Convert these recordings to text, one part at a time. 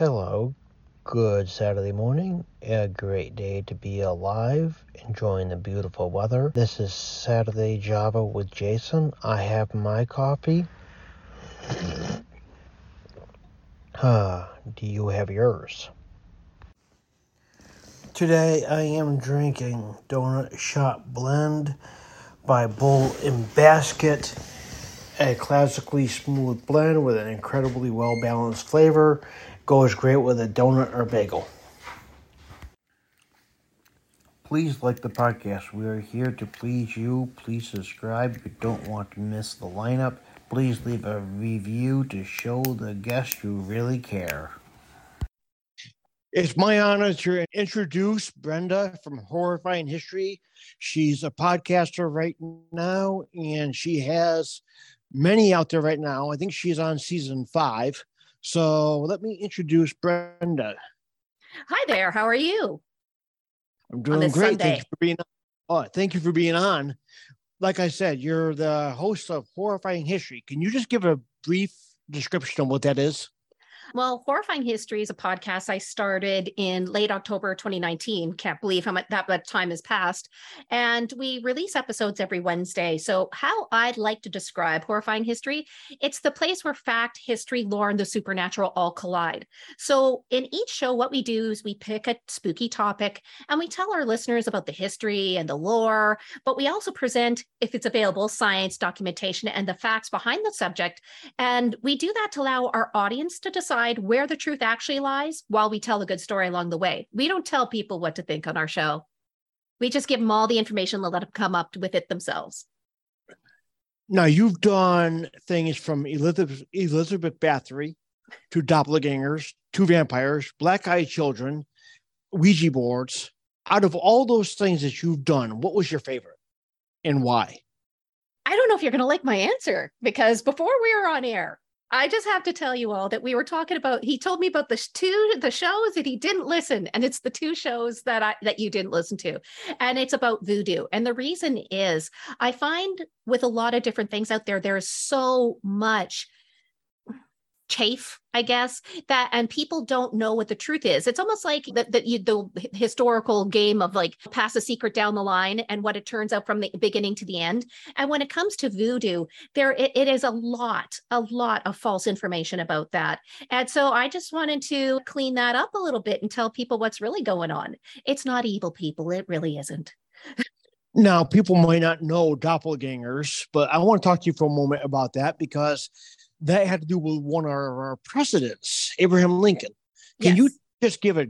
Hello, good Saturday morning. A great day to be alive, enjoying the beautiful weather. This is Saturday Java with Jason. I have my coffee. Uh, do you have yours? Today I am drinking Donut Shop Blend by Bull and Basket. A classically smooth blend with an incredibly well balanced flavor. Goes great with a donut or bagel. Please like the podcast. We are here to please you. Please subscribe if you don't want to miss the lineup. Please leave a review to show the guests you really care. It's my honor to introduce Brenda from Horrifying History. She's a podcaster right now, and she has many out there right now. I think she's on season five. So let me introduce Brenda. Hi there. How are you? I'm doing great. Thank you for being on. Oh, thank you for being on. Like I said, you're the host of Horrifying History. Can you just give a brief description of what that is? Well, Horrifying History is a podcast I started in late October 2019. Can't believe how much that much time has passed. And we release episodes every Wednesday. So, how I'd like to describe Horrifying History, it's the place where fact, history, lore, and the supernatural all collide. So, in each show, what we do is we pick a spooky topic and we tell our listeners about the history and the lore, but we also present, if it's available, science, documentation, and the facts behind the subject. And we do that to allow our audience to decide decide where the truth actually lies while we tell a good story along the way. We don't tell people what to think on our show. We just give them all the information and let them come up with it themselves. Now you've done things from Elizabeth Elizabeth Bathory to doppelgangers to vampires, black eyed children, Ouija boards. Out of all those things that you've done, what was your favorite and why? I don't know if you're going to like my answer because before we were on air, I just have to tell you all that we were talking about. He told me about the two the shows that he didn't listen, and it's the two shows that I that you didn't listen to, and it's about voodoo. And the reason is, I find with a lot of different things out there, there is so much chafe i guess that and people don't know what the truth is. It's almost like that the, the historical game of like pass a secret down the line and what it turns out from the beginning to the end. And when it comes to voodoo there it, it is a lot a lot of false information about that. And so i just wanted to clean that up a little bit and tell people what's really going on. It's not evil people. It really isn't. Now, people might not know doppelgangers, but I want to talk to you for a moment about that because that had to do with one of our presidents, Abraham Lincoln. Can yes. you just give a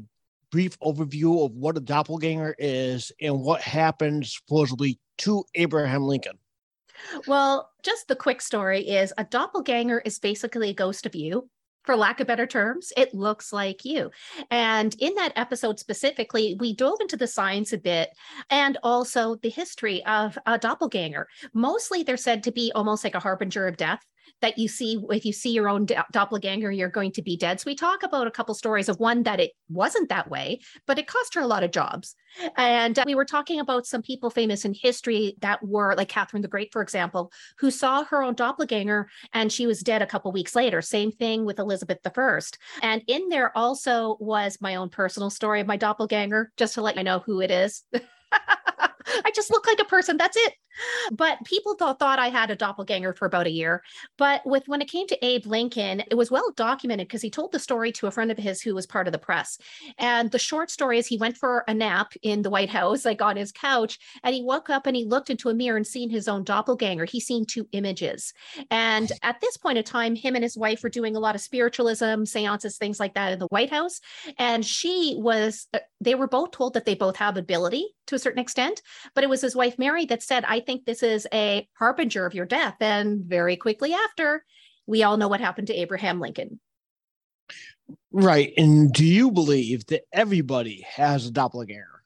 brief overview of what a doppelganger is and what happened supposedly to Abraham Lincoln? Well, just the quick story is a doppelganger is basically a ghost of you for lack of better terms, it looks like you. And in that episode specifically, we dove into the science a bit and also the history of a doppelganger. Mostly they're said to be almost like a harbinger of death that you see if you see your own doppelganger you're going to be dead. So we talk about a couple stories of one that it wasn't that way but it cost her a lot of jobs. And uh, we were talking about some people famous in history that were like catherine the great for example who saw her own doppelganger and she was dead a couple weeks later. Same thing with elizabeth i and in there also was my own personal story of my doppelganger just to let you know who it is I just look like a person. That's it. But people thought, thought I had a doppelganger for about a year. But with when it came to Abe Lincoln, it was well documented because he told the story to a friend of his who was part of the press. And the short story is he went for a nap in the White House, like on his couch, and he woke up and he looked into a mirror and seen his own doppelganger. He seen two images. And at this point in time, him and his wife were doing a lot of spiritualism, seances, things like that in the White House. And she was, uh, they were both told that they both have ability to a certain extent, but it was his wife, Mary, that said, I think this is a harbinger of your death. And very quickly after, we all know what happened to Abraham Lincoln. Right. And do you believe that everybody has a doppelganger?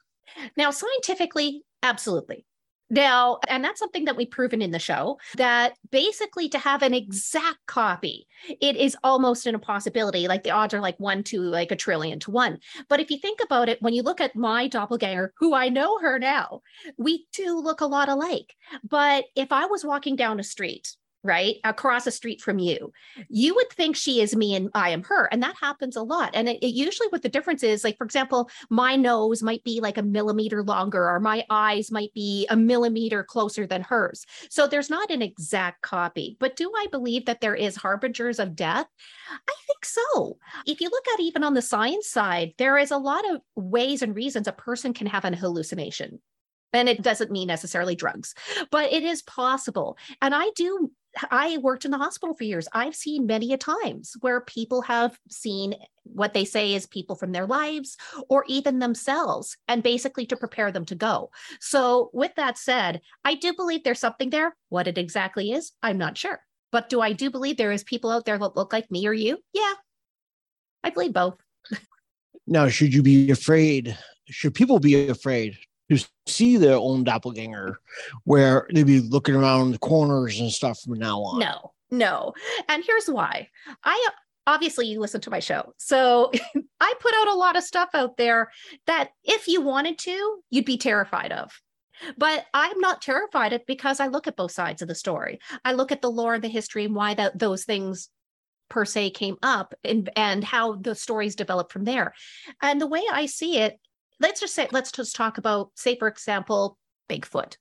Now, scientifically, absolutely. Now, and that's something that we've proven in the show that basically to have an exact copy, it is almost an impossibility. Like the odds are like one to like a trillion to one. But if you think about it, when you look at my doppelganger, who I know her now, we do look a lot alike. But if I was walking down a street right across the street from you. You would think she is me and i am her and that happens a lot and it, it, usually what the difference is like for example my nose might be like a millimeter longer or my eyes might be a millimeter closer than hers. So there's not an exact copy but do i believe that there is harbingers of death? I think so. If you look at even on the science side there is a lot of ways and reasons a person can have an hallucination and it doesn't mean necessarily drugs but it is possible and i do I worked in the hospital for years. I've seen many a times where people have seen what they say is people from their lives or even themselves, and basically to prepare them to go. So, with that said, I do believe there's something there. What it exactly is, I'm not sure. But do I do believe there is people out there that look like me or you? Yeah, I believe both. now, should you be afraid? Should people be afraid to see their own doppelganger where they'd be looking around the corners and stuff from now on. No, no. And here's why. I obviously you listen to my show. So I put out a lot of stuff out there that if you wanted to, you'd be terrified of. But I'm not terrified of because I look at both sides of the story. I look at the lore and the history and why that those things per se came up and, and how the stories developed from there. And the way I see it let's just say, let's just talk about, say, for example, Bigfoot.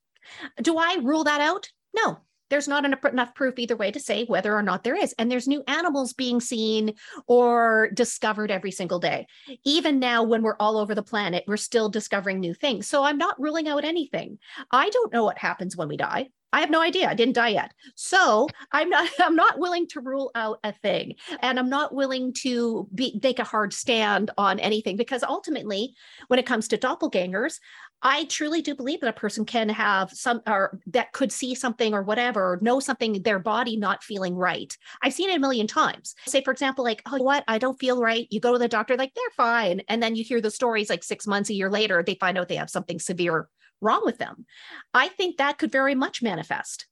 Do I rule that out? No, there's not enough proof either way to say whether or not there is. And there's new animals being seen or discovered every single day. Even now, when we're all over the planet, we're still discovering new things. So I'm not ruling out anything. I don't know what happens when we die. I have no idea. I didn't die yet. So I'm not I'm not willing to rule out a thing. And I'm not willing to be make a hard stand on anything because ultimately, when it comes to doppelgangers, I truly do believe that a person can have some or that could see something or whatever, know something, their body not feeling right. I've seen it a million times. Say, for example, like, oh, what? I don't feel right. You go to the doctor, like, they're fine. And then you hear the stories like six months, a year later, they find out they have something severe wrong with them. I think that could very much manifest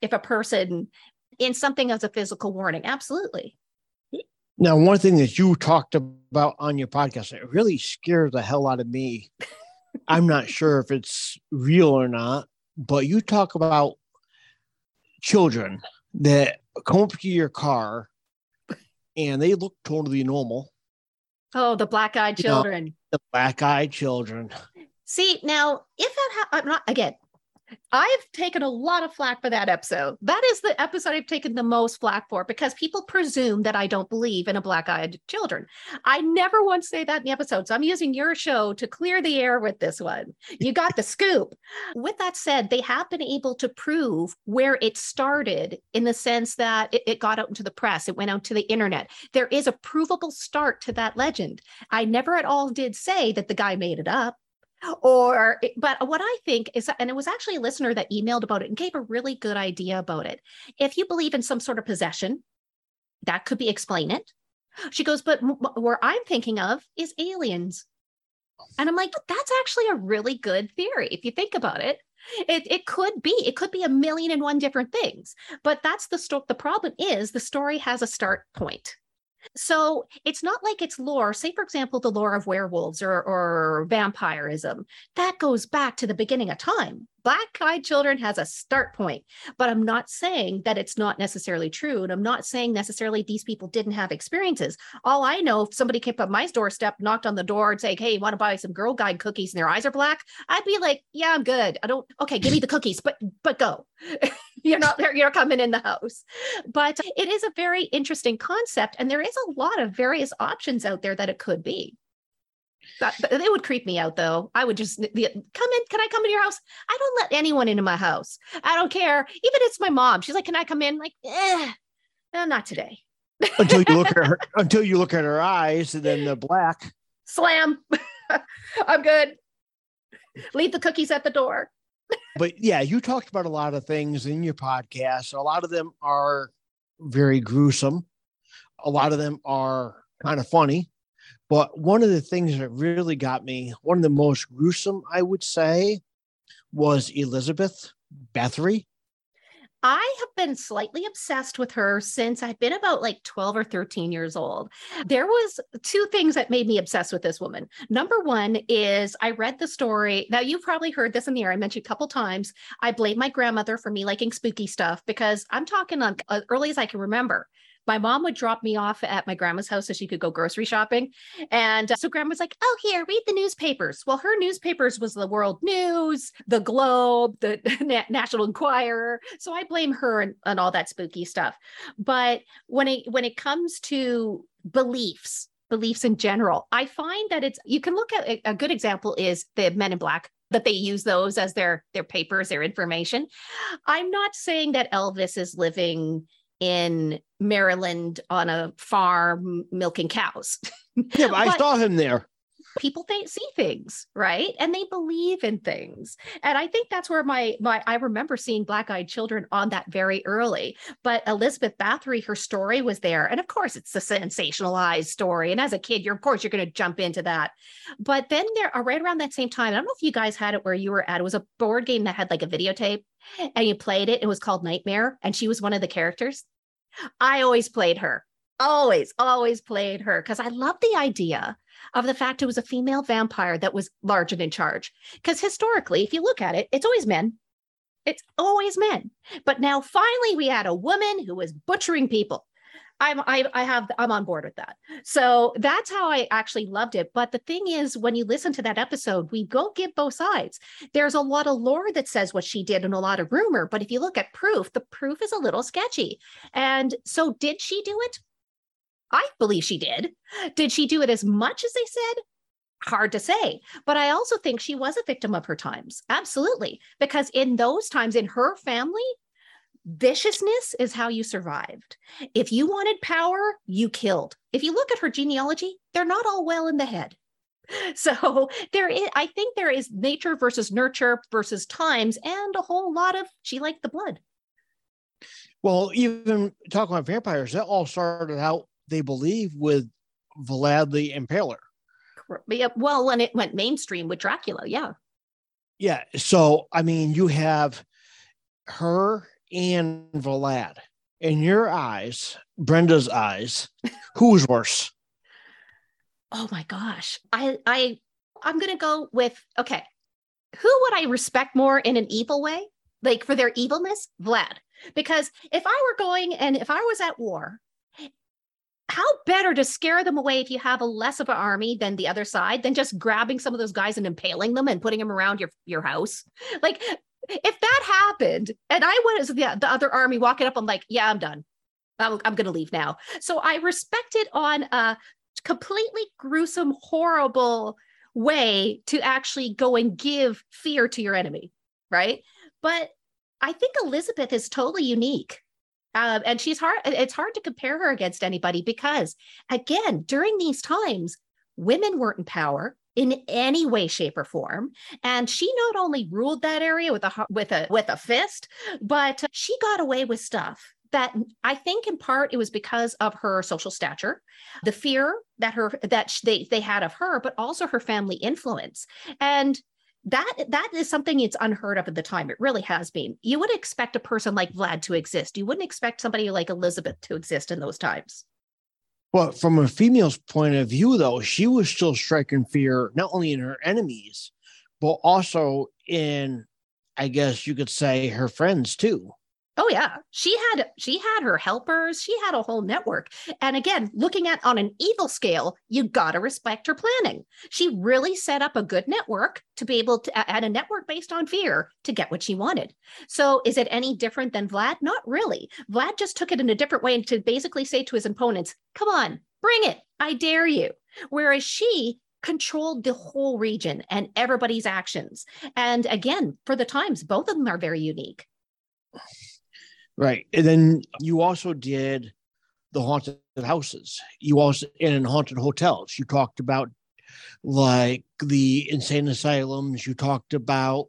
if a person in something as a physical warning. Absolutely. Now, one thing that you talked about on your podcast, it really scared the hell out of me. I'm not sure if it's real or not, but you talk about children that come up to your car and they look totally normal. Oh, the black eyed children. You know, the black eyed children. See, now, if that, ha- I'm not, again, I've taken a lot of flack for that episode. That is the episode I've taken the most flack for because people presume that I don't believe in a black eyed children. I never once say that in the episode. So I'm using your show to clear the air with this one. You got the scoop. With that said, they have been able to prove where it started in the sense that it, it got out into the press, it went out to the internet. There is a provable start to that legend. I never at all did say that the guy made it up or but what i think is and it was actually a listener that emailed about it and gave a really good idea about it. If you believe in some sort of possession that could be explain it she goes but where i'm thinking of is aliens. And i'm like that's actually a really good theory if you think about it. It, it could be it could be a million and one different things but that's the story the problem is the story has a start point so it's not like it's lore. Say, for example, the lore of werewolves or, or vampirism. That goes back to the beginning of time. Black eyed children has a start point, but I'm not saying that it's not necessarily true. And I'm not saying necessarily these people didn't have experiences. All I know, if somebody came up my doorstep, knocked on the door and say, Hey, want to buy some Girl Guide cookies and their eyes are black? I'd be like, Yeah, I'm good. I don't, okay, give me the cookies, but, but go. you're not there, you're coming in the house. But it is a very interesting concept. And there is a lot of various options out there that it could be. That, they would creep me out though. I would just come in. Can I come in your house? I don't let anyone into my house. I don't care. Even it's my mom. She's like, "Can I come in?" I'm like, eh, no, not today. until you look at her. Until you look at her eyes, and then the black. Slam. I'm good. Leave the cookies at the door. But yeah, you talked about a lot of things in your podcast. A lot of them are very gruesome. A lot of them are kind of funny. But one of the things that really got me, one of the most gruesome, I would say, was Elizabeth Bathory. I have been slightly obsessed with her since I've been about like 12 or 13 years old. There was two things that made me obsessed with this woman. Number one is I read the story. Now you've probably heard this in the air. I mentioned a couple times. I blame my grandmother for me liking spooky stuff because I'm talking on as early as I can remember my mom would drop me off at my grandma's house so she could go grocery shopping. And uh, so grandma's like, oh, here, read the newspapers. Well, her newspapers was the World News, the Globe, the National Enquirer. So I blame her and, and all that spooky stuff. But when it when it comes to beliefs, beliefs in general, I find that it's you can look at a good example is the Men in Black that they use those as their their papers, their information. I'm not saying that Elvis is living in Maryland on a farm milking cows. Yeah, but, but I saw him there. People see things, right? And they believe in things. And I think that's where my my I remember seeing black-eyed children on that very early. But Elizabeth Bathory, her story was there. And of course, it's a sensationalized story. And as a kid, you're of course you're going to jump into that. But then there uh, right around that same time, I don't know if you guys had it where you were at. It was a board game that had like a videotape and you played it. It was called Nightmare, and she was one of the characters. I always played her, always, always played her because I love the idea of the fact it was a female vampire that was large and in charge. Because historically, if you look at it, it's always men. It's always men. But now finally we had a woman who was butchering people. I'm I, I have I'm on board with that. So that's how I actually loved it. But the thing is, when you listen to that episode, we go give both sides. There's a lot of lore that says what she did and a lot of rumor. But if you look at proof, the proof is a little sketchy. And so did she do it? I believe she did. Did she do it as much as they said? Hard to say. But I also think she was a victim of her times. Absolutely. Because in those times, in her family, viciousness is how you survived. If you wanted power, you killed. If you look at her genealogy, they're not all well in the head. So there is, I think there is nature versus nurture versus times, and a whole lot of she liked the blood. Well, even talking about vampires, that all started out, they believe, with Vlad the Impaler. Yeah, well, when it went mainstream with Dracula, yeah. Yeah. So, I mean, you have her and Vlad. In your eyes, Brenda's eyes, who's worse? Oh my gosh. I I I'm gonna go with okay. Who would I respect more in an evil way? Like for their evilness? Vlad. Because if I were going and if I was at war, how better to scare them away if you have a less of an army than the other side than just grabbing some of those guys and impaling them and putting them around your your house like if that happened and I was the, the other army walking up, I'm like, yeah, I'm done. I'm, I'm to leave now. So I respect it on a completely gruesome, horrible way to actually go and give fear to your enemy. Right. But I think Elizabeth is totally unique. Uh, and she's hard, it's hard to compare her against anybody because, again, during these times, women weren't in power in any way shape or form and she not only ruled that area with a with a with a fist but she got away with stuff that I think in part it was because of her social stature, the fear that her that they they had of her, but also her family influence. And that that is something it's unheard of at the time. It really has been. You would expect a person like Vlad to exist. You wouldn't expect somebody like Elizabeth to exist in those times. Well, from a female's point of view, though, she was still striking fear not only in her enemies, but also in, I guess you could say, her friends too. Oh yeah, she had she had her helpers. She had a whole network. And again, looking at on an evil scale, you got to respect her planning. She really set up a good network to be able to add a network based on fear to get what she wanted. So is it any different than Vlad? Not really. Vlad just took it in a different way to basically say to his opponents, "Come on, bring it. I dare you." Whereas she controlled the whole region and everybody's actions. And again, for the times, both of them are very unique. Right. And then you also did the haunted houses. You also in haunted hotels. You talked about like the insane asylums. You talked about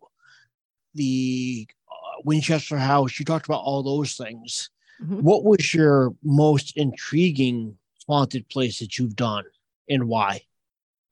the uh, Winchester House. You talked about all those things. Mm-hmm. What was your most intriguing haunted place that you've done and why?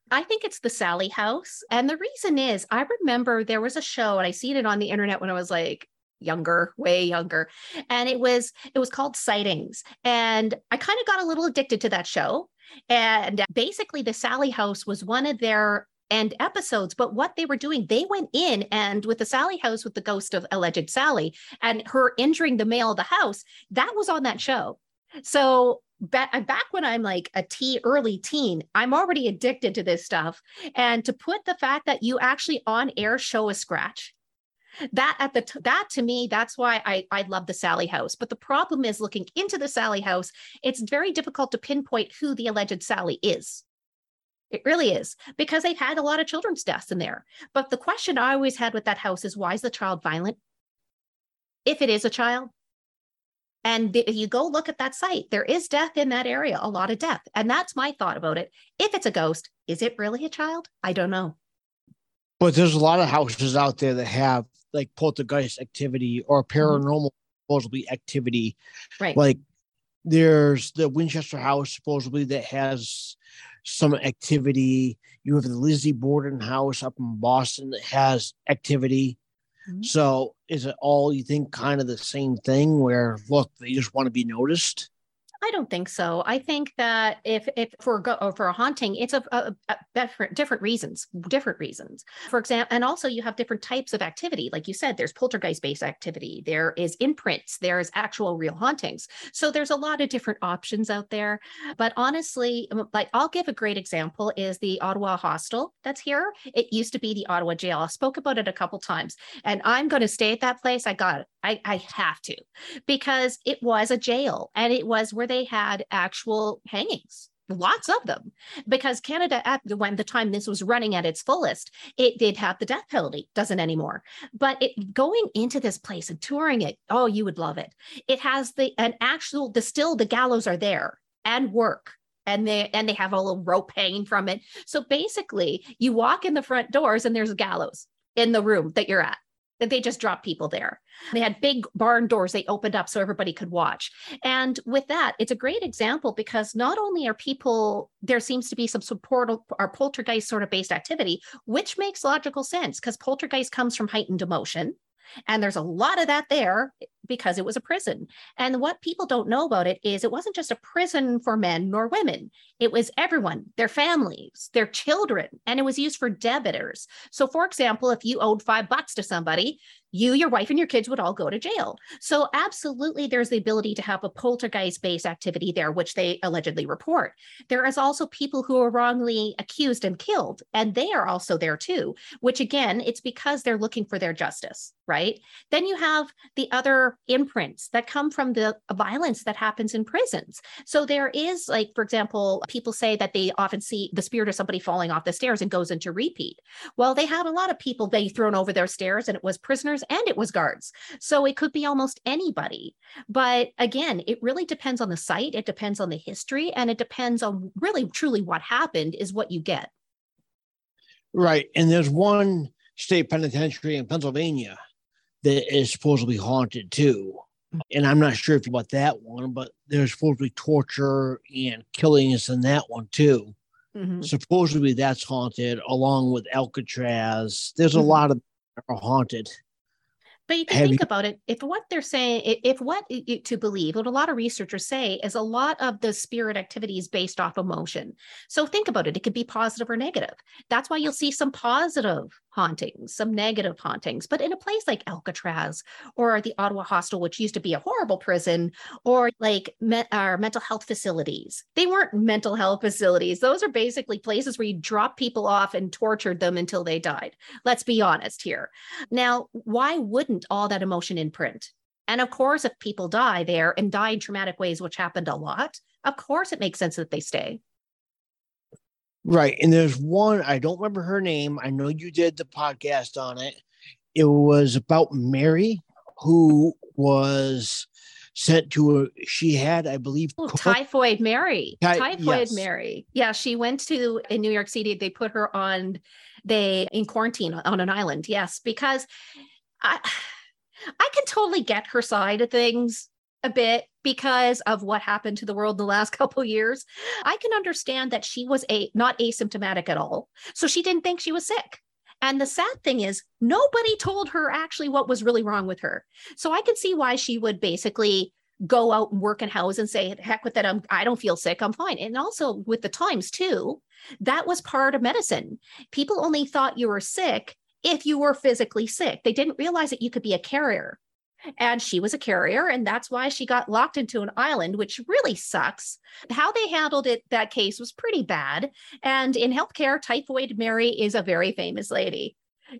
I think it's the Sally House. And the reason is I remember there was a show and I seen it on the internet when I was like younger, way younger. And it was it was called Sightings. And I kind of got a little addicted to that show. And basically the Sally House was one of their end episodes. But what they were doing, they went in and with the Sally House with the ghost of alleged Sally and her injuring the male of the house, that was on that show. So back, back when I'm like a T early teen, I'm already addicted to this stuff. And to put the fact that you actually on air show a scratch that at the t- that to me that's why I I love the sally House. But the problem is looking into the sally House, it's very difficult to pinpoint who the alleged sally is. It really is because they've had a lot of children's deaths in there. But the question I always had with that house is why is the child violent? If it is a child, and if you go look at that site, there is death in that area, a lot of death. And that's my thought about it. If it's a ghost, is it really a child? I don't know. But there's a lot of houses out there that have like poltergeist activity or mm-hmm. paranormal supposedly activity. Right. Like there's the Winchester house supposedly that has some activity. You have the Lizzie Borden house up in Boston that has activity. Mm-hmm. So is it all you think kind of the same thing where look, they just want to be noticed? I don't think so. I think that if if for go uh, for a haunting, it's a, a, a, different different reasons, different reasons. For example, and also you have different types of activity. Like you said, there's poltergeist based activity. There is imprints. There's actual real hauntings. So there's a lot of different options out there. But honestly, um, like I'll give a great example is the Ottawa Hostel that's here. It used to be the Ottawa Jail. I spoke about it a couple times, and I'm going to stay at that place. I got it. I, I have to because it was a jail and it was where they had actual hangings lots of them. Because canada at the when the time this was running at its fullest it did have the death penalty doesn't anymore. But it going into this place and touring it oh you would love it. It has the an actual the still the gallows are there and work and they and they have a little rope hanging from it. So basically you walk in the front doors and there's gallows in the room that you're at they just dropped people there. They had big barn doors they opened up so everybody could watch. And with that, it's a great example because not only are people, there seems to be some support or poltergeist sort of based activity, which makes logical sense because poltergeist comes from heightened emotion. And there's a lot of that there because it was a prison. And what people don't know about it is it wasn't just a prison for men nor women, it was everyone, their families, their children, and it was used for debitors. So, for example, if you owed five bucks to somebody, you, your wife, and your kids would all go to jail. So, absolutely, there's the ability to have a poltergeist based activity there, which they allegedly report. There is also people who are wrongly accused and killed, and they are also there too, which again, it's because they're looking for their justice, right? Then you have the other imprints that come from the violence that happens in prisons. So, there is, like, for example, people say that they often see the spirit of somebody falling off the stairs and goes into repeat. Well, they had a lot of people they thrown over their stairs, and it was prisoners and it was guards. So it could be almost anybody. But again, it really depends on the site, it depends on the history, and it depends on really truly what happened is what you get. Right. And there's one state penitentiary in Pennsylvania that is supposedly haunted too. And I'm not sure if about that one, but there's supposedly torture and killings in that one too. Mm-hmm. Supposedly that's haunted along with Alcatraz. There's a mm-hmm. lot of are haunted. But if you can think you- about it. If what they're saying, if what to believe, what a lot of researchers say is a lot of the spirit activity is based off emotion. So think about it. It could be positive or negative. That's why you'll see some positive hauntings, some negative hauntings. But in a place like Alcatraz or the Ottawa Hostel, which used to be a horrible prison, or like me- our mental health facilities, they weren't mental health facilities. Those are basically places where you drop people off and tortured them until they died. Let's be honest here. Now, why wouldn't all that emotion imprint? And of course, if people die there and die in traumatic ways, which happened a lot, of course it makes sense that they stay. Right. And there's one, I don't remember her name. I know you did the podcast on it. It was about Mary, who was sent to a, she had, I believe, oh, typhoid Mary. Ty- typhoid yes. Mary. Yeah. She went to in New York City. They put her on, they in quarantine on an island. Yes. Because I, I can totally get her side of things a bit because of what happened to the world the last couple years. I can understand that she was a not asymptomatic at all. So she didn't think she was sick. And the sad thing is, nobody told her actually what was really wrong with her. So I can see why she would basically go out and work in house and say, heck with it, I'm, I don't feel sick, I'm fine. And also with the times too, that was part of medicine. People only thought you were sick if you were physically sick. They didn't realize that you could be a carrier. And she was a carrier, and that's why she got locked into an island, which really sucks. How they handled it, that case was pretty bad. And in healthcare, Typhoid Mary is a very famous lady.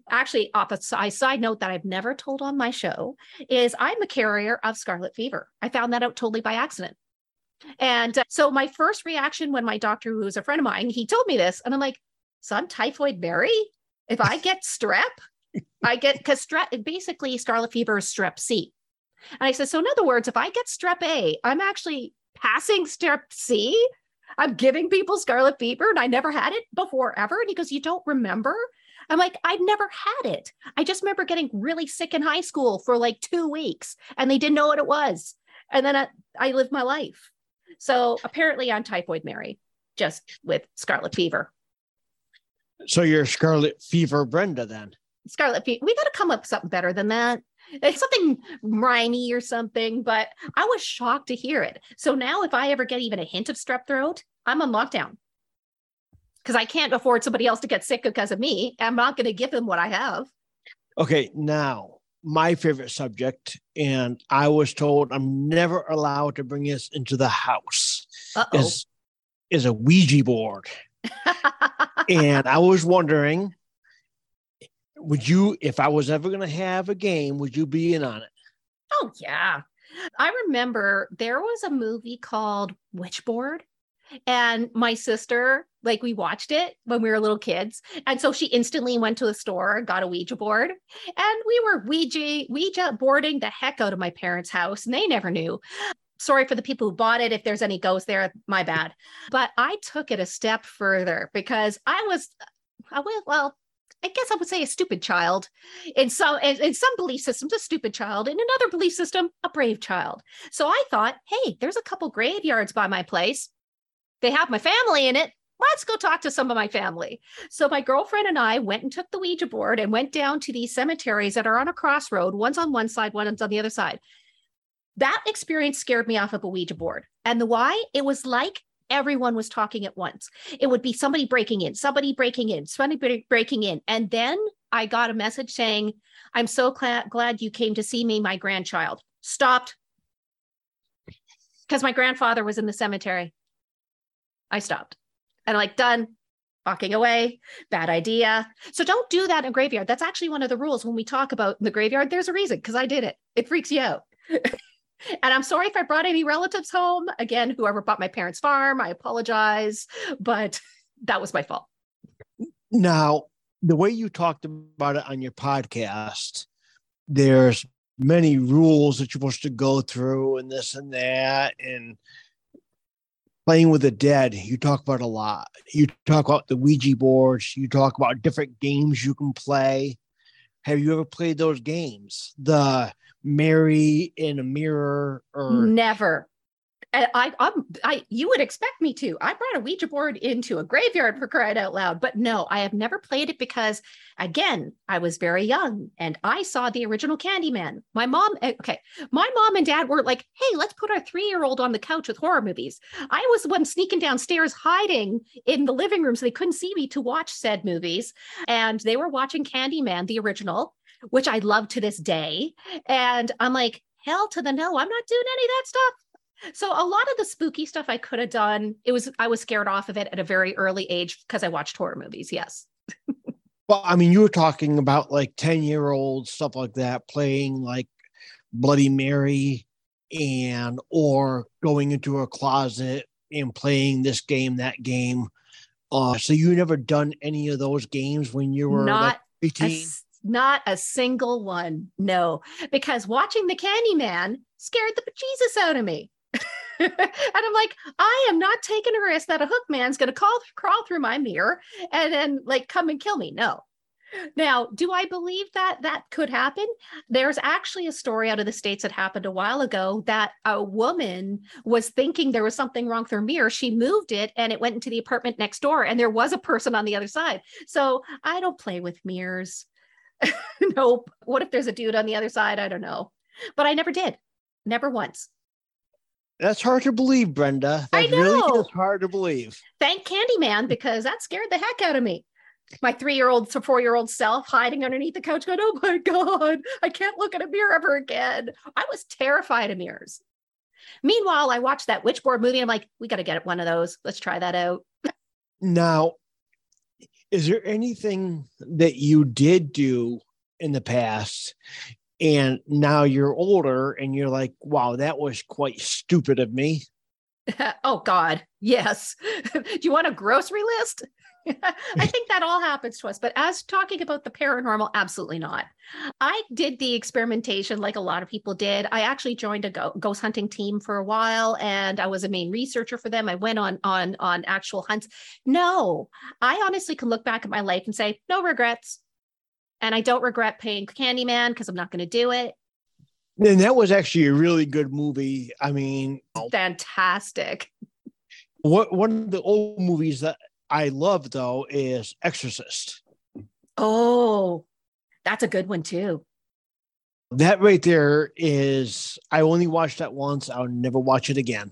Actually, off a side note that I've never told on my show is I'm a carrier of scarlet fever. I found that out totally by accident. And uh, so my first reaction when my doctor, who was a friend of mine, he told me this, and I'm like, so I'm typhoid Mary? If I get strep, I get because strep basically scarlet fever is strep C. And I said, so in other words, if I get strep A, I'm actually passing strep C. I'm giving people scarlet fever and I never had it before ever. And he goes, You don't remember? I'm like, I've never had it. I just remember getting really sick in high school for like two weeks and they didn't know what it was. And then I, I lived my life. So apparently I'm typhoid Mary, just with scarlet fever. So you're Scarlet Fever Brenda then? Scarlet Fever. We got to come up with something better than that. It's something rhymy or something, but I was shocked to hear it. So now, if I ever get even a hint of strep throat, I'm on lockdown because I can't afford somebody else to get sick because of me. I'm not going to give them what I have. Okay, now my favorite subject, and I was told I'm never allowed to bring this into the house. Uh-oh. Is is a Ouija board, and I was wondering, would you, if I was ever going to have a game, would you be in on it? Oh, yeah. I remember there was a movie called Witchboard. And my sister, like, we watched it when we were little kids. And so she instantly went to the store, got a Ouija board, and we were Ouija, Ouija boarding the heck out of my parents' house. And they never knew. Sorry for the people who bought it. If there's any ghosts there, my bad. But I took it a step further because I was, I was, well, I guess I would say a stupid child. In some in, in some belief systems, a stupid child. In another belief system, a brave child. So I thought, hey, there's a couple graveyards by my place. They have my family in it. Let's go talk to some of my family. So my girlfriend and I went and took the Ouija board and went down to these cemeteries that are on a crossroad. One's on one side, one's on the other side. That experience scared me off of a Ouija board. And the why? It was like everyone was talking at once. It would be somebody breaking in, somebody breaking in, somebody breaking in. And then I got a message saying, I'm so cl- glad you came to see me, my grandchild. Stopped because my grandfather was in the cemetery. I stopped and like, done, walking away, bad idea. So don't do that in a graveyard. That's actually one of the rules when we talk about the graveyard. There's a reason because I did it. It freaks you out. And I'm sorry if I brought any relatives home. Again, whoever bought my parents' farm, I apologize, but that was my fault. Now, the way you talked about it on your podcast, there's many rules that you're supposed to go through and this and that and playing with the dead you talk about a lot you talk about the ouija boards you talk about different games you can play have you ever played those games the Mary in a mirror or never. I, I'm, I, you would expect me to. I brought a Ouija board into a graveyard for crying out loud, but no, I have never played it because, again, I was very young and I saw the original Candyman. My mom, eh, okay, my mom and dad were like, "Hey, let's put our three-year-old on the couch with horror movies." I was the one sneaking downstairs, hiding in the living room so they couldn't see me to watch said movies, and they were watching Candyman, the original which I love to this day. And I'm like, hell to the no, I'm not doing any of that stuff. So a lot of the spooky stuff I could have done, it was I was scared off of it at a very early age because I watched horror movies. Yes. well, I mean, you were talking about like 10 year olds, stuff like that, playing like Bloody Mary and or going into a closet and playing this game, that game. Uh, so you never done any of those games when you were not like 18? Not a single one. No, because watching the Candyman scared the Jesus out of me. and I'm like, I am not taking a risk that a hook man's going to crawl crawl through my mirror and then like come and kill me. No. Now, do I believe that that could happen? There's actually a story out of the States that happened a while ago that a woman was thinking there was something wrong with her mirror. She moved it and it went into the apartment next door, and there was a person on the other side. So I don't play with mirrors. nope. What if there's a dude on the other side? I don't know. But I never did. Never once. That's hard to believe, Brenda. That I know. really is hard to believe. Thank Candyman because that scared the heck out of me. My three year old to four year old self hiding underneath the couch, going, Oh my God, I can't look at a mirror ever again. I was terrified of mirrors. Meanwhile, I watched that Witchboard movie. And I'm like, we got to get one of those. Let's try that out. Now, is there anything that you did do in the past and now you're older and you're like, wow, that was quite stupid of me? oh God, yes. Do you want a grocery list? I think that all happens to us. But as talking about the paranormal, absolutely not. I did the experimentation like a lot of people did. I actually joined a go- ghost hunting team for a while, and I was a main researcher for them. I went on on on actual hunts. No, I honestly can look back at my life and say no regrets. And I don't regret paying Candyman because I'm not going to do it. And that was actually a really good movie. I mean, Fantastic. what one of the old movies that I love though is Exorcist. Oh, that's a good one too. That right there is I only watched that once. I'll never watch it again.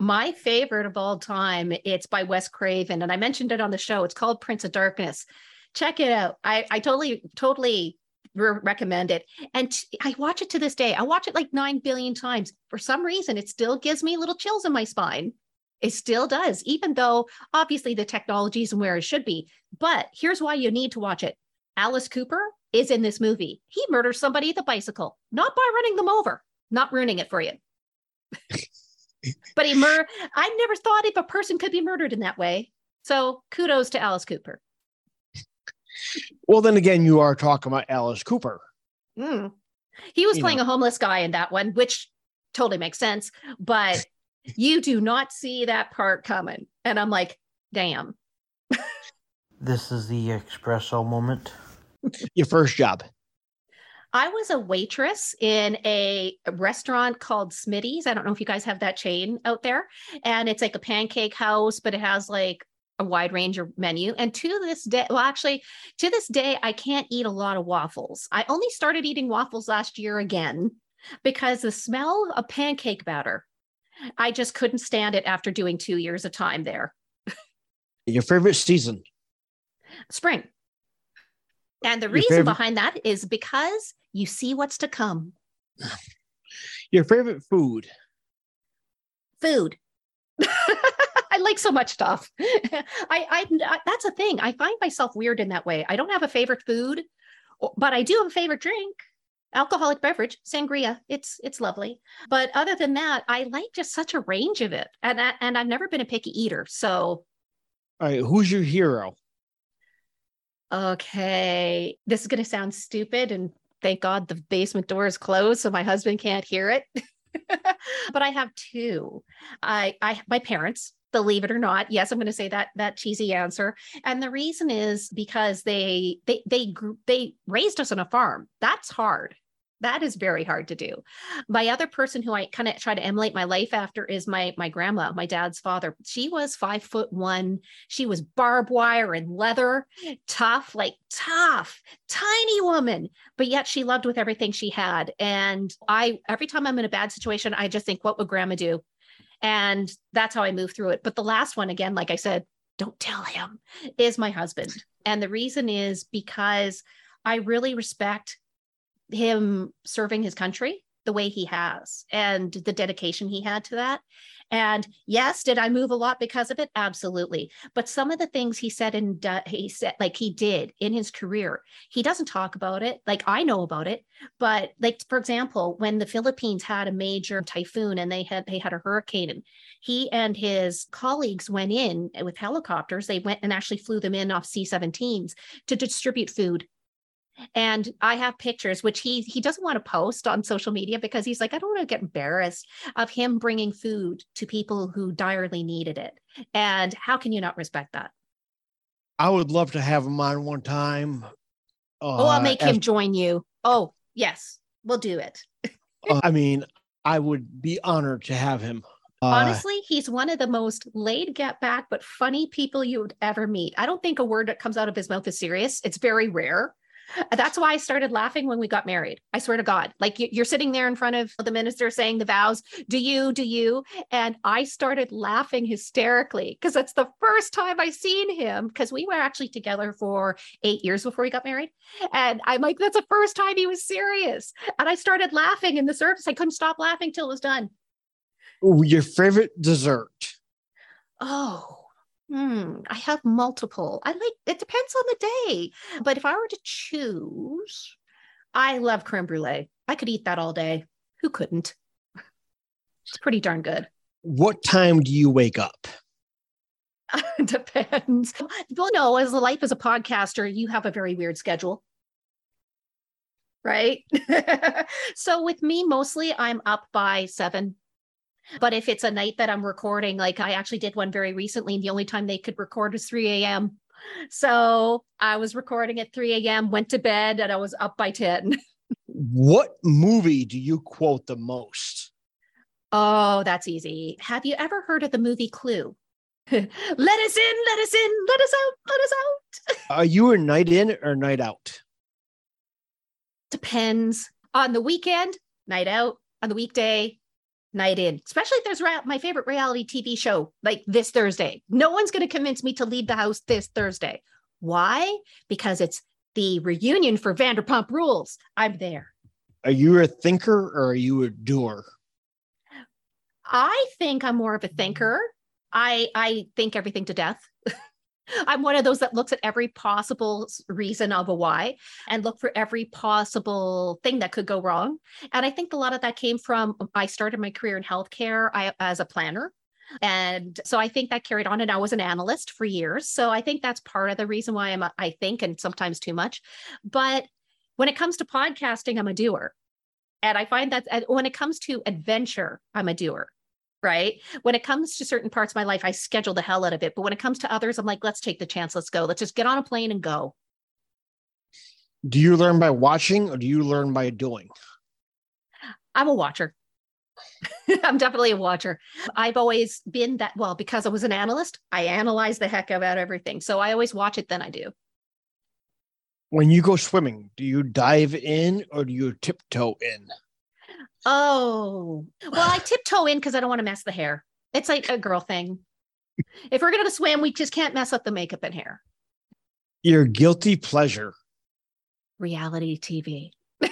My favorite of all time, it's by Wes Craven, and I mentioned it on the show. It's called Prince of Darkness. Check it out. I, I totally, totally re- recommend it. And t- I watch it to this day. I watch it like 9 billion times. For some reason, it still gives me little chills in my spine. It still does, even though obviously the technology isn't where it should be. But here's why you need to watch it Alice Cooper is in this movie. He murders somebody at a bicycle, not by running them over, not ruining it for you. but he mur I never thought if a person could be murdered in that way. So kudos to Alice Cooper. Well, then again, you are talking about Alice Cooper. Mm. He was You playing know. a homeless guy in that one, which totally makes sense. But you do not see that part coming. And I'm like, damn. This is the espresso moment. Your first job. I was a waitress in a restaurant called Smitty's. I don't know if you guys have that chain out there. And it's like a pancake house, but it has like a wide range of menu. And to this day, well, actually, to this day, I can't eat a lot of waffles. I only started eating waffles last year again because the smell of pancake batter, I just couldn't stand it after doing two years of time there. Your favorite season. Spring. And the Your reason favorite- behind that is because you see what's to come. Your favorite food. food. I like so much stuff. I, I, I- that's a thing. I find myself weird in that way. I don't have a favorite food, but I do have a favorite drink. Alcoholic beverage, sangria. It's it's lovely. But other than that, I like just such a range of it. And I, and I've never been a picky eater. So, All right, who's your hero? okay, this is going to sound stupid and thank God the basement door is closed so my husband can't hear it. but I have two. I, I, my parents, believe it or not, yes, I'm going to say that that cheesy answer, and the reason is because they they they they raised us on a farm. That's hard. That is very hard to do. My other person who I kind of try to emulate my life after is my my grandma, my dad's father. She was five foot one. She was barbed wire and leather, tough, like tough, tiny woman, but yet she loved with everything she had. And I, every time I'm in a bad situation, I just think, what would grandma do? And that's how I move through it. But the last one, again, like I said, don't tell him, is my husband. And the reason is because I really respect him serving his country the way he has and the dedication he had to that. And yes, did I move a lot because of it? Absolutely. But some of the things he said and do- he said, like he did in his career, he doesn't talk about it. Like I know about it, but like for example, when the Philippines had a major typhoon and they had they had a hurricane, and he and his colleagues went in with helicopters. They went and actually flew them in off C-17s to distribute food and i have pictures which he he doesn't want to post on social media because he's like i don't want to get embarrassed of him bringing food to people who direly needed it and how can you not respect that I would love to have him on one time. oh, I'll uh, make as- him join you. Oh, yes, we'll do it. uh, I mean, I would be honored to have him. Uh, Honestly, he's one of the most laid get back but funny people you would ever meet. I don't think a word that comes out of his mouth is serious. It's very rare. That's why I started laughing when we got married. I swear to God, like you- you're sitting there in front of the minister saying the vows, do you, do you? And I started laughing hysterically because that's the first time I seen him because we were actually together for eight years before we got married. And I'm like, that's the first time he was serious. And I started laughing in the service. I couldn't stop laughing till it was done. ooh, your favorite dessert? Oh, hmm. I have multiple. I like it depends on the day. But if I were to choose, I love creme brulee. I could eat that all day. Who couldn't? It's pretty darn good. What time do you wake up? depends. Well, no, as a life as a podcaster, you have a very weird schedule. Right. so with me, mostly I'm up by seven. But if it's a night that I'm recording, like I actually did one very recently, and the only time they could record was 3 a.m. So I was recording at 3 a.m., went to bed, and I was up by 10. What movie do you quote the most? Oh, that's easy. Have you ever heard of the movie Clue? let us in, let us in, let us out, let us out. Are you a night in or night out? Depends. On the weekend, night out. On the weekday, night in. Especially if there's ra- my favorite reality TV show like this Thursday. No one's going to convince me to leave the house this Thursday. Why? Because it's the reunion for Vanderpump Rules. I'm there. Are you a thinker or are you a doer? I think I'm more of a thinker. I I think everything to death. I'm one of those that looks at every possible reason of a why and look for every possible thing that could go wrong. And I think a lot of that came from um, I started my career in healthcare I, as a planner. And so I think that carried on and I was an analyst for years. So I think that's part of the reason why I'm a, I think and sometimes too much. But when it comes to podcasting, I'm a doer. And I find that when it comes to adventure, I'm a doer right? When it comes to certain parts of my life, I schedule the hell out of it. But when it comes to others, I'm like, let's take the chance. Let's go. Let's just get on a plane and go. Do you learn by watching or do you learn by doing? I'm a watcher. I'm definitely a watcher. I've always been that, well, because I was an analyst, I analyze the heck about everything. So I always watch it, then I do. When you go swimming, do you dive in or do you tiptoe in? Oh, well, I tiptoe in because I don't want to mess the hair. It's like a girl thing. If we're going to swim, we just can't mess up the makeup and hair. Your guilty pleasure. reality TV.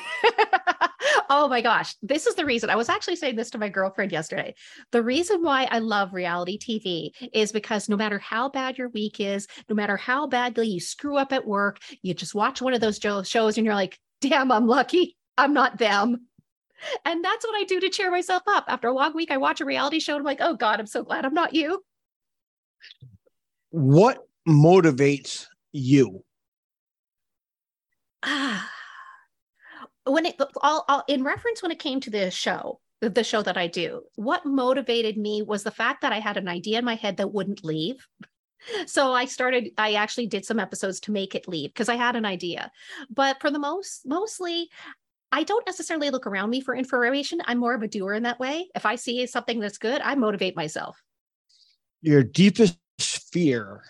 oh my gosh. This is the reason I was actually saying this to my girlfriend yesterday. The reason why I love reality TV is because no matter how bad your week is, no matter how badly you screw up at work, you just watch one of those shows and you're like, damn, I'm lucky. I'm not them. And that's what I do to cheer myself up. After a long week, I watch a reality show and I'm like, oh God, I'm so glad I'm not you. What motivates you? ah when it all, all in reference when it came to the show the, the show that i do what motivated me was the fact that i had an idea in my head that wouldn't leave so i started i actually did some episodes to make it leave because i had an idea but for the most mostly i don't necessarily look around me for information i'm more of a doer in that way if i see something that's good i motivate myself Your deepest fear.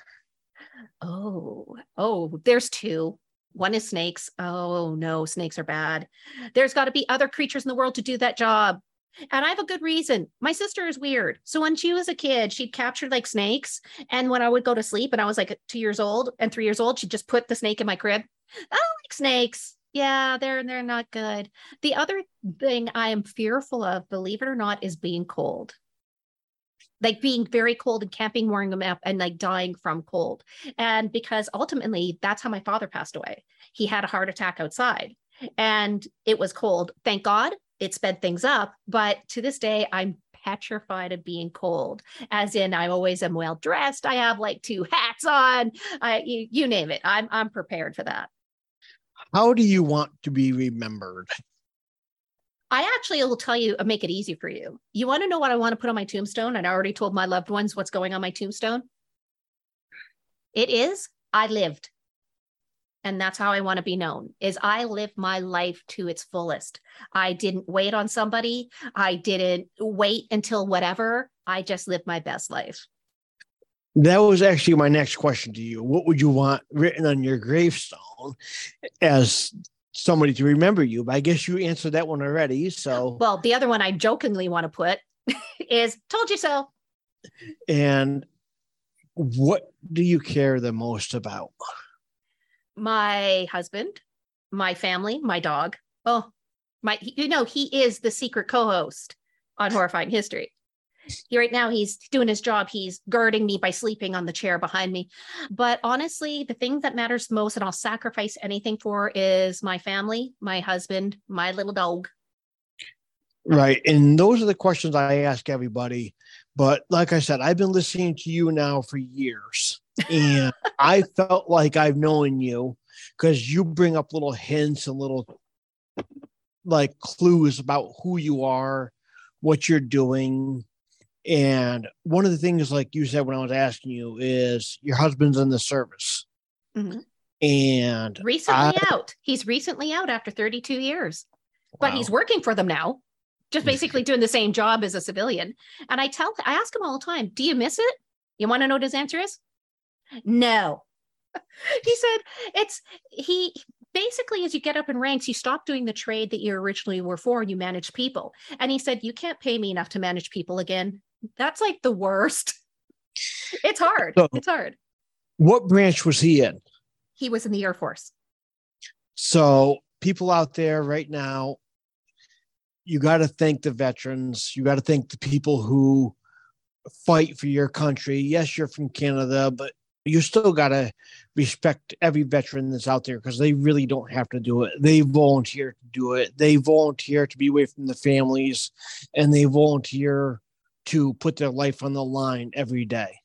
Oh, oh, there's two. One is snakes. Oh no, snakes are bad. There's got to be other creatures in the world to do that job. And I have a good reason. My sister is weird. So when she was a kid, she'd captured like snakes. And when I would go to sleep and I was like two years old and three years old, she'd just put the snake in my crib. I don't like snakes. Yeah, they're they're not good. The other thing I am fearful of, believe it or not, is being cold like being very cold and camping, warming them up, and like dying from cold. And because ultimately that's how my father passed away. He had a heart attack outside and it was cold. Thank God it sped things up. But to this day, I'm petrified of being cold, as in I always am well dressed. I have like two hats on. I you, you name it. I'm I'm prepared for that. How do you want to be remembered? I actually will tell you, uh, make it easy for you. You want to know what I want to put on my tombstone? And I already told my loved ones what's going on my tombstone. It is, I lived. and that's how I want to be known is I live my life to its fullest. I didn't wait on somebody. I didn't wait until whatever. I just lived my best life. That was actually my next question to you. What would you want written on your gravestone as somebody to remember you? But I guess you answered that one already. So, well, the other one I jokingly want to put is told you so. And what do you care the most about? My husband, my family, my dog. Oh, my, you know, he is the secret co host on Horrifying History. He, right now, he's doing his job. He's guarding me by sleeping on the chair behind me. But honestly, the thing that matters most and I'll sacrifice anything for is my family, my husband, my little dog. Right. And those are the questions I ask everybody. But like I said, I've been listening to you now for years. And I felt like I've known you because you bring up little hints and little like clues about who you are, what you're doing, and one of the things, like you said when I was asking you, is your husband's in the service. Mm-hmm. And recently I, out. He's recently out after 32 years, wow. but he's working for them now, just basically doing the same job as a civilian. And I tell, I ask him all the time, Do you miss it? You want to know what his answer is? No. he said, It's he basically as you get up in ranks you stop doing the trade that you originally were for and you manage people and he said you can't pay me enough to manage people again that's like the worst. It's hard. So, it's hard. What branch was he in? He was in the Air Force. So, people out there right now, you got to thank the veterans. You got to thank the people who fight for your country. Yes, you're from Canada, but you still got to respect every veteran that's out there because they really don't have to do it. They volunteer to do it. They volunteer to be away from the families and they volunteer to put their life on the line every day.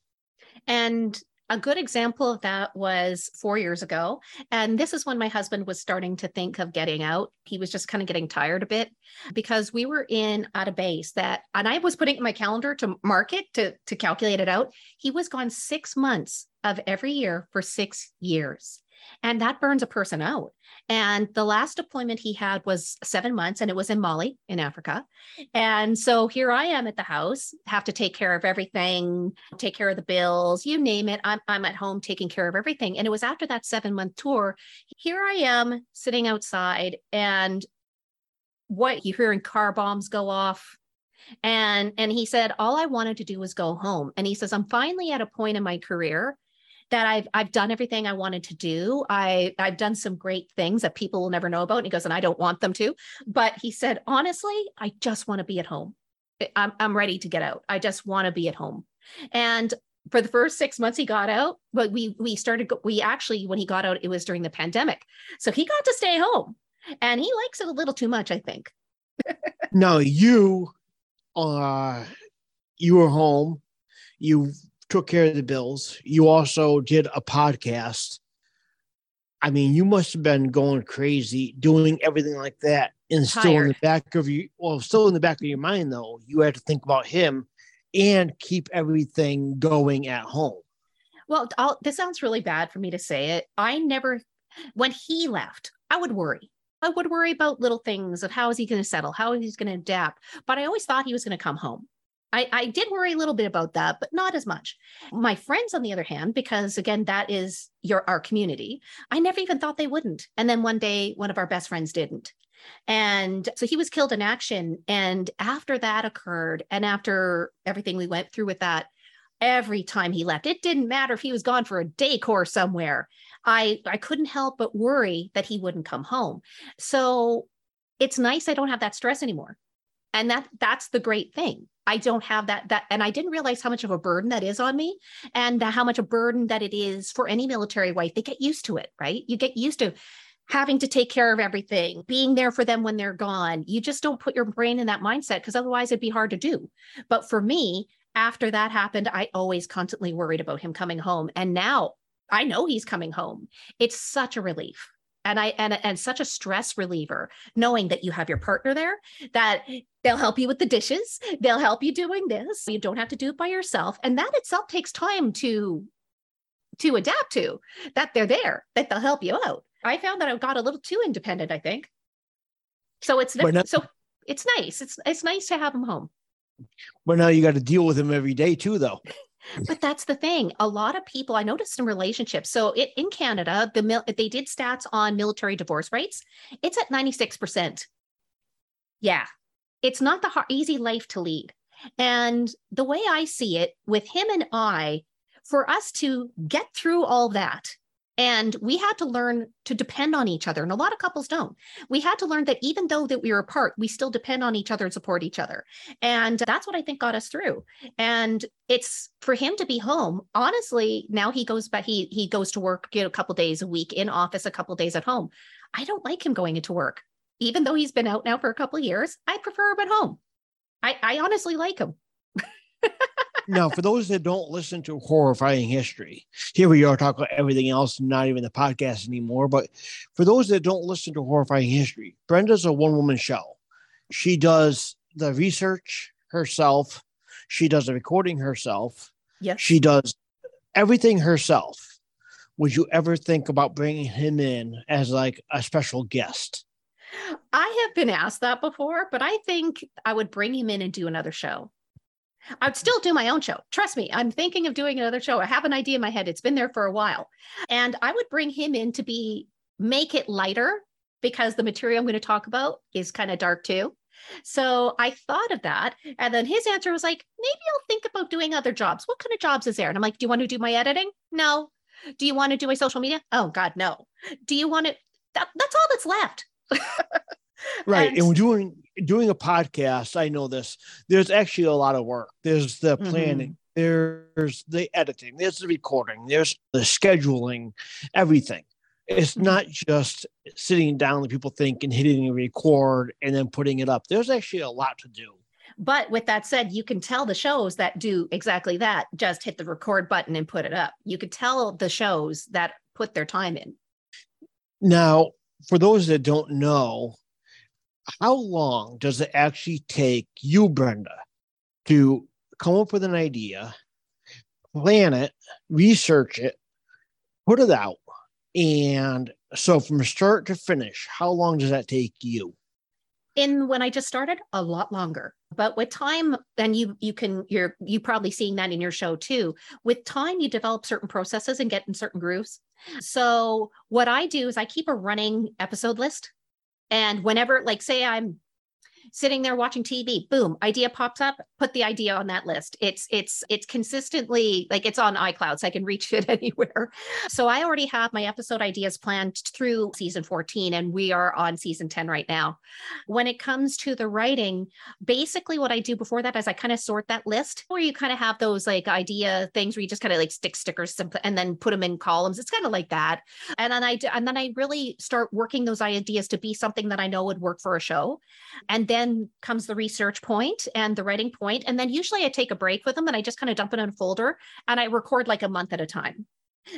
And a good example of that was four years ago. And this is when my husband was starting to think of getting out. He was just kind of getting tired a bit because we were in at a base that, and I was putting in my calendar to mark it to, to calculate it out. He was gone six months of every year for six years. And that burns a person out. And the last deployment he had was seven months, and it was in Mali in Africa. And so here I am at the house, have to take care of everything, take care of the bills, you name it. I'm, I'm at home taking care of everything. And it was after that seven month tour. Here I am sitting outside, and what you're hearing car bombs go off and and he said all i wanted to do was go home and he says i'm finally at a point in my career that I've I've done everything I wanted to do. I I've done some great things that people will never know about. And he goes, and I don't want them to. But he said, honestly, I just want to be at home. I'm I'm ready to get out. I just want to be at home. And for the first six months he got out, but we we started we actually when he got out, it was during the pandemic. So he got to stay home. And he likes it a little too much, I think. no, you uh you were home. You took care of the bills. You also did a podcast. I mean, you must have been going crazy doing everything like that. And still Tired. in the back of you, well, still in the back of your mind, though, you had to think about him and keep everything going at home. Well, I'll, this sounds really bad for me to say it. I never, when he left, I would worry. I would worry about little things of how is he going to settle, how is he going to adapt. But I always thought he was going to come home. I, I did worry a little bit about that, but not as much. My friends, on the other hand, because again, that is your our community, I never even thought they wouldn't. And then one day, one of our best friends didn't. And so he was killed in action. And after that occurred, and after everything we went through with that, every time he left, it didn't matter if he was gone for a day course somewhere. I I couldn't help but worry that he wouldn't come home. So it's nice I don't have that stress anymore and that that's the great thing i don't have that that and i didn't realize how much of a burden that is on me and how much a burden that it is for any military wife. They get used to it right? You get used to having to take care of everything being there for them when they're gone. You just don't put your brain in that mindset because otherwise it'd be hard to do. But for me after that happened i always constantly worried about him coming home. And now i know he's coming home. It's such a relief and i and, and such a stress reliever knowing that you have your partner there that they'll help you with the dishes they'll help you doing this you don't have to do it by yourself and that itself takes time to to adapt to, that they're there, that they'll help you out. I found that I got a little too independent, I think. So it's But so it's nice. It's it's nice to have them home. But now you got to deal with them every day too, though. But that's the thing. A lot of people I noticed in relationships. So it, in Canada, the mil- they did stats on military divorce rates. It's at 96%. Yeah. It's not the hard, easy life to lead. And the way I see it with him and I, for us to get through all that, and we had to learn to depend on each other. And a lot of couples don't. We had to learn that even though that we were apart, we still depend on each other and support each other. And that's what I think got us through. And it's for him to be home. Honestly, now he goes back, he he goes to work you know, a couple days a week in office, a couple days at home. I don't like him going into work. Even though he's been out now for a couple years, I prefer him at home. I, I honestly like him. now, for those that don't listen to horrifying history, here we are talking about everything else, not even the podcast anymore. But for those that don't listen to horrifying history, Brenda's a one woman show. She does the research herself, she does the recording herself, Yes. she does everything herself. Would you ever think about bringing him in as like a special guest? I have been asked that before, but I think I would bring him in and do another show. I would still do my own show. Trust me, I'm thinking of doing another show. I have an idea in my head. It's been there for a while. And I would bring him in to be make it lighter because the material I'm going to talk about is kind of dark too. So I thought of that. And then his answer was like, maybe I'll think about doing other jobs. What kind of jobs is there? And I'm like, do you want to do my editing? No. Do you want to do my social media? Oh God, no. Do you want to? That, that's all that's left. Right. And- And, we're doing doing a podcast, I know this. There's actually a lot of work. There's the Mhm. planning, there's the editing, there's the recording, there's the scheduling, everything. It's Mhm. not just sitting down and people think and hitting record and then putting it up. There's actually a lot to do. But with that said, you can tell the shows that do exactly that. Just hit the record button and put it up. You could tell the shows that put their time in. Now, for those that don't know, how long does it actually take you, Brenda, to come up with an idea, plan it, research it, put it out? And so from start to finish, how long does that take you? In when I just started, a lot longer. But with time, then you you can you're you probably seeing that in your show too. With time, you develop certain processes and get in certain grooves. So what I do is I keep a running episode list. And whenever, like, say I'm sitting there watching TV, boom, idea pops up, put the idea on that list. It's it's it's consistently like it's on iCloud, so I can reach it anywhere. So I already have my episode ideas planned through season 14, and we are on season 10 right now. When it comes to the writing, basically what I do before that is I kind of sort that list where you kind of have those like idea things where you just kind of like stick stickers and then put them in columns. It's kind of like that. And then I and then I really start working those ideas to be something that I know would work for a show. And then comes the research point and the writing point. And then usually I take a break with them and I just kind of dump it in a folder and I record like a month at a time.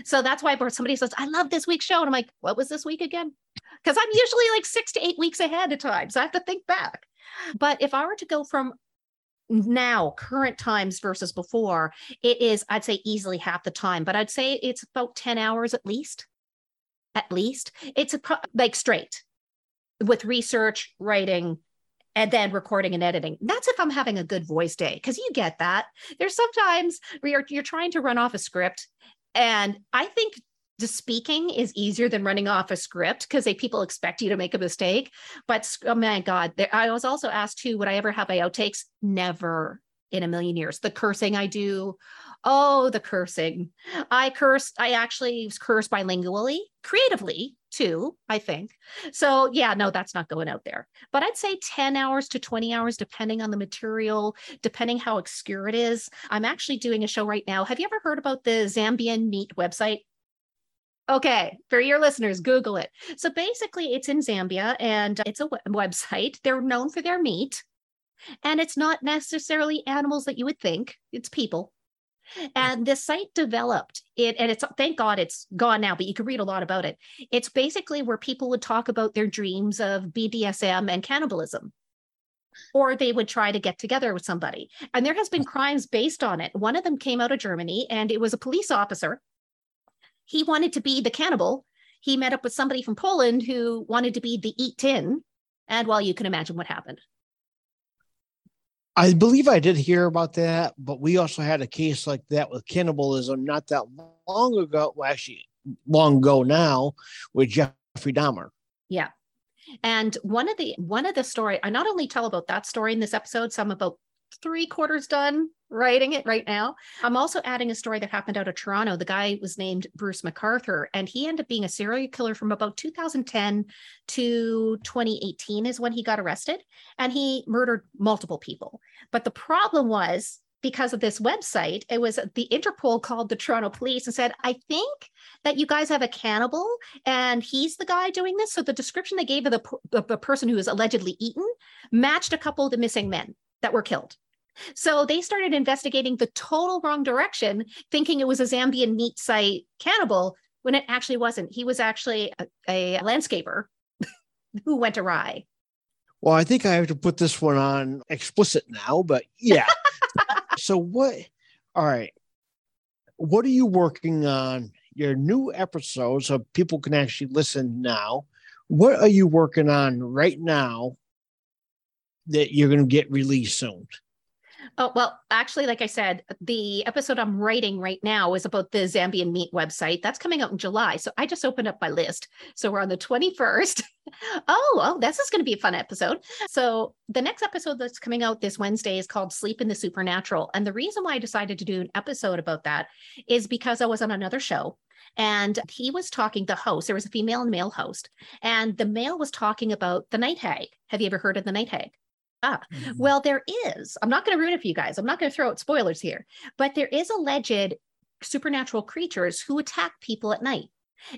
So that's why somebody says, I love this week's show. And I'm like, what was this week again? Because I'm usually like six to eight weeks ahead of time. So I have to think back. But if I were to go from now, current times versus before, it is, I'd say easily half the time, but I'd say it's about 10 hours at least. At least it's a, like straight with research, writing, and then recording and editing. That's if I'm having a good voice day, because you get that. There's sometimes where you're, you're trying to run off a script. And I think the speaking is easier than running off a script because people expect you to make a mistake. But oh my God, there, I was also asked too, would I ever have my outtakes? Never in a million years. The cursing I do, oh, the cursing. I curse, I actually curse bilingually, creatively too, I think. So yeah, no, that's not going out there. But I'd say 10 hours to 20 hours, depending on the material, depending how obscure it is. I'm actually doing a show right now. Have you ever heard about the Zambian meat website? Okay, for your listeners, Google it. So basically, it's in Zambia and it's a website. They're known for their meat, and it's not necessarily animals that you would think, it's people. And this site developed it, and it's thank God it's gone now, but you can read a lot about it. It's basically where people would talk about their dreams of BDSM and cannibalism. Or they would try to get together with somebody. And there has been crimes based on it. One of them came out of Germany, and it was a police officer he wanted to be the cannibal. He met up with somebody from Poland who wanted to be the eat tin. And well, you can imagine what happened. I believe I did hear about that, but we also had a case like that with cannibalism not that long ago. Well, actually, long ago now with Jeffrey Dahmer. Yeah. And one of the one of the story, I not only tell about that story in this episode, some about three quarters done writing it right now. I'm also adding a story that happened out of Toronto. The guy was named Bruce McArthur, and he ended up being a serial killer from about 2010 to 2018 is when he got arrested, and he murdered multiple people. But the problem was because of this website, it was the Interpol called the Toronto police and said, I think that you guys have a cannibal and he's the guy doing this. So the description they gave of the, of the person who was allegedly eaten matched a couple of the missing men that were killed. So they started investigating the total wrong direction, thinking it was a Zambian meat site cannibal when it actually wasn't. He was actually a, a landscaper who went awry. Well, I think I have to put this one on explicit now, but yeah. so what all right. What are you working on? Your new episodes so people can actually listen now. What are you working on right now that you're going to get released soon? Oh, well, actually, like I said, the episode I'm writing right now is about the Zambian meat website. That's coming out in July. So I just opened up my list. So we're on the 21st. oh, oh, this is going to be a fun episode. So the next episode that's coming out this Wednesday is called Sleep in the Supernatural. And the reason why I decided to do an episode about that is because I was on another show and he was talking the host there was a female and male host and the male was talking about the night hag have you ever heard of the night hag Ah, mm-hmm. well, there is. I'm not going to ruin it for you guys. I'm not going to throw out spoilers here, but there is alleged supernatural creatures who attack people at night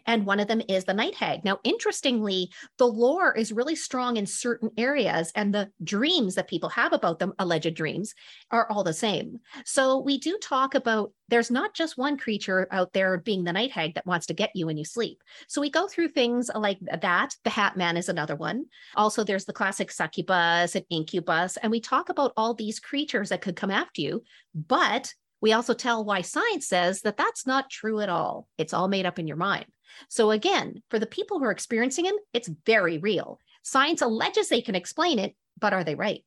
and one of them is the night hag. Now, interestingly, the lore is really strong in certain areas, and the dreams that people have about them, alleged dreams, are all the same. So, we do talk about there's not just one creature out there being the night hag that wants to get you when you sleep. So, we go through things like that. The Hat Man is another one. Also, there's the classic succubus and incubus, and we talk about all these creatures that could come after you, but we also tell why science says that that's not true at all. It's all made up in your mind. So, again, for the people who are experiencing it, it's very real. Science alleges they can explain it, but are they right?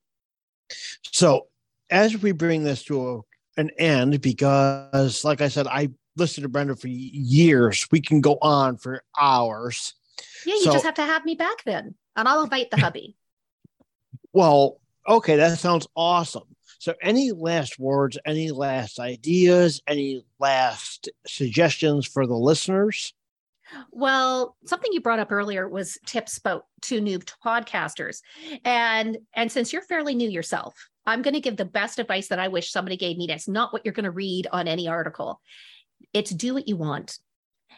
So, as we bring this to an end, because, like I said, I listened to Brenda for years, we can go on for hours. Yeah, you so, just have to have me back then, and I'll invite the hubby. Well, okay, that sounds awesome. So, any last words, any last ideas, any last suggestions for the listeners? Well, something you brought up earlier was tips about to new podcasters. And and since you're fairly new yourself, I'm going to give the best advice that I wish somebody gave me. That's not what you're going to read on any article. It's do what you want.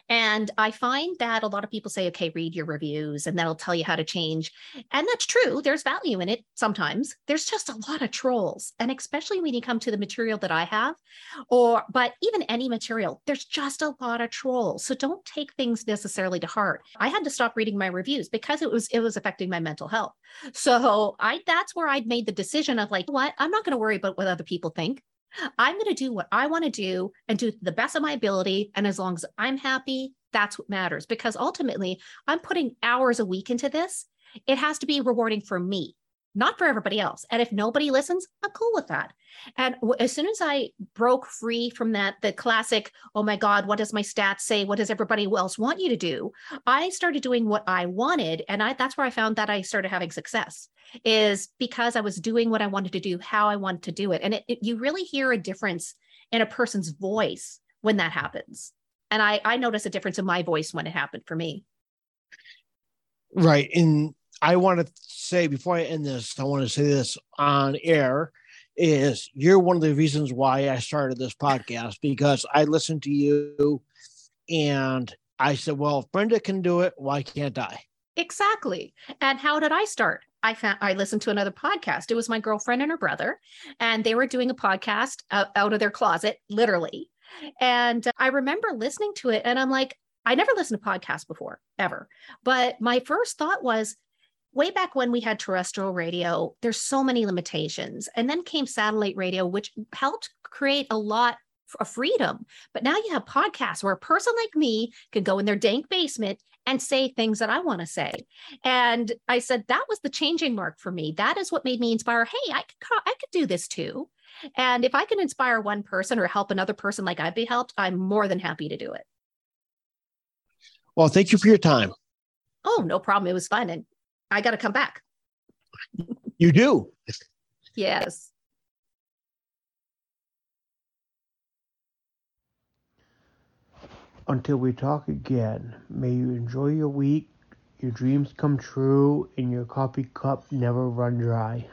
And I find that a lot of people say, okay, read your reviews and that'll tell you how to change. And that's true. There's value in it sometimes. There's just a lot of trolls. And especially when you come to the material that I have, or, but even any material, there's just a lot of trolls. So don't take things necessarily to heart. I had to stop reading my reviews because it was, it was affecting my mental health. So I, that's where I'd made the decision of like, what? I'm not going to worry about what other people think. I'm going to do what I want to do and do the best of my ability. And as long as I'm happy, that's what matters because ultimately I'm putting hours a week into this. It has to be rewarding for me not for everybody else. And if nobody listens, I'm cool with that. And as soon as I broke free from that, the classic, oh my God, what does my stats say? What does everybody else want you to do? I started doing what I wanted. And I, that's where I found that I started having success is because I was doing what I wanted to do, how I wanted to do it. And it, it, you really hear a difference in a person's voice when that happens. And I, I notice a difference in my voice when it happened for me. Right. And I want to say before I end this, I want to say this on air is you're one of the reasons why I started this podcast because I listened to you and I said, well, if Brenda can do it, why can't I? Exactly. And how did I start? I found I listened to another podcast. It was my girlfriend and her brother, and they were doing a podcast out, out of their closet, literally. And I remember listening to it, and I'm like, I never listened to podcasts before, ever. But my first thought was, way back when we had terrestrial radio, there's so many limitations. And then came satellite radio, which helped create a lot of freedom. But now you have podcasts where a person like me can go in their dank basement and say things that I want to say. And I said that was the changing mark for me. That is what made me inspire. Hey, I could I could do this too. And if I can inspire one person or help another person like I'd be helped, I'm more than happy to do it. Well, thank you for your time. Oh, no problem. It was fun. And I got to come back. You do. Yes. Until we talk again, may you enjoy your week, your dreams come true, and your coffee cup never run dry.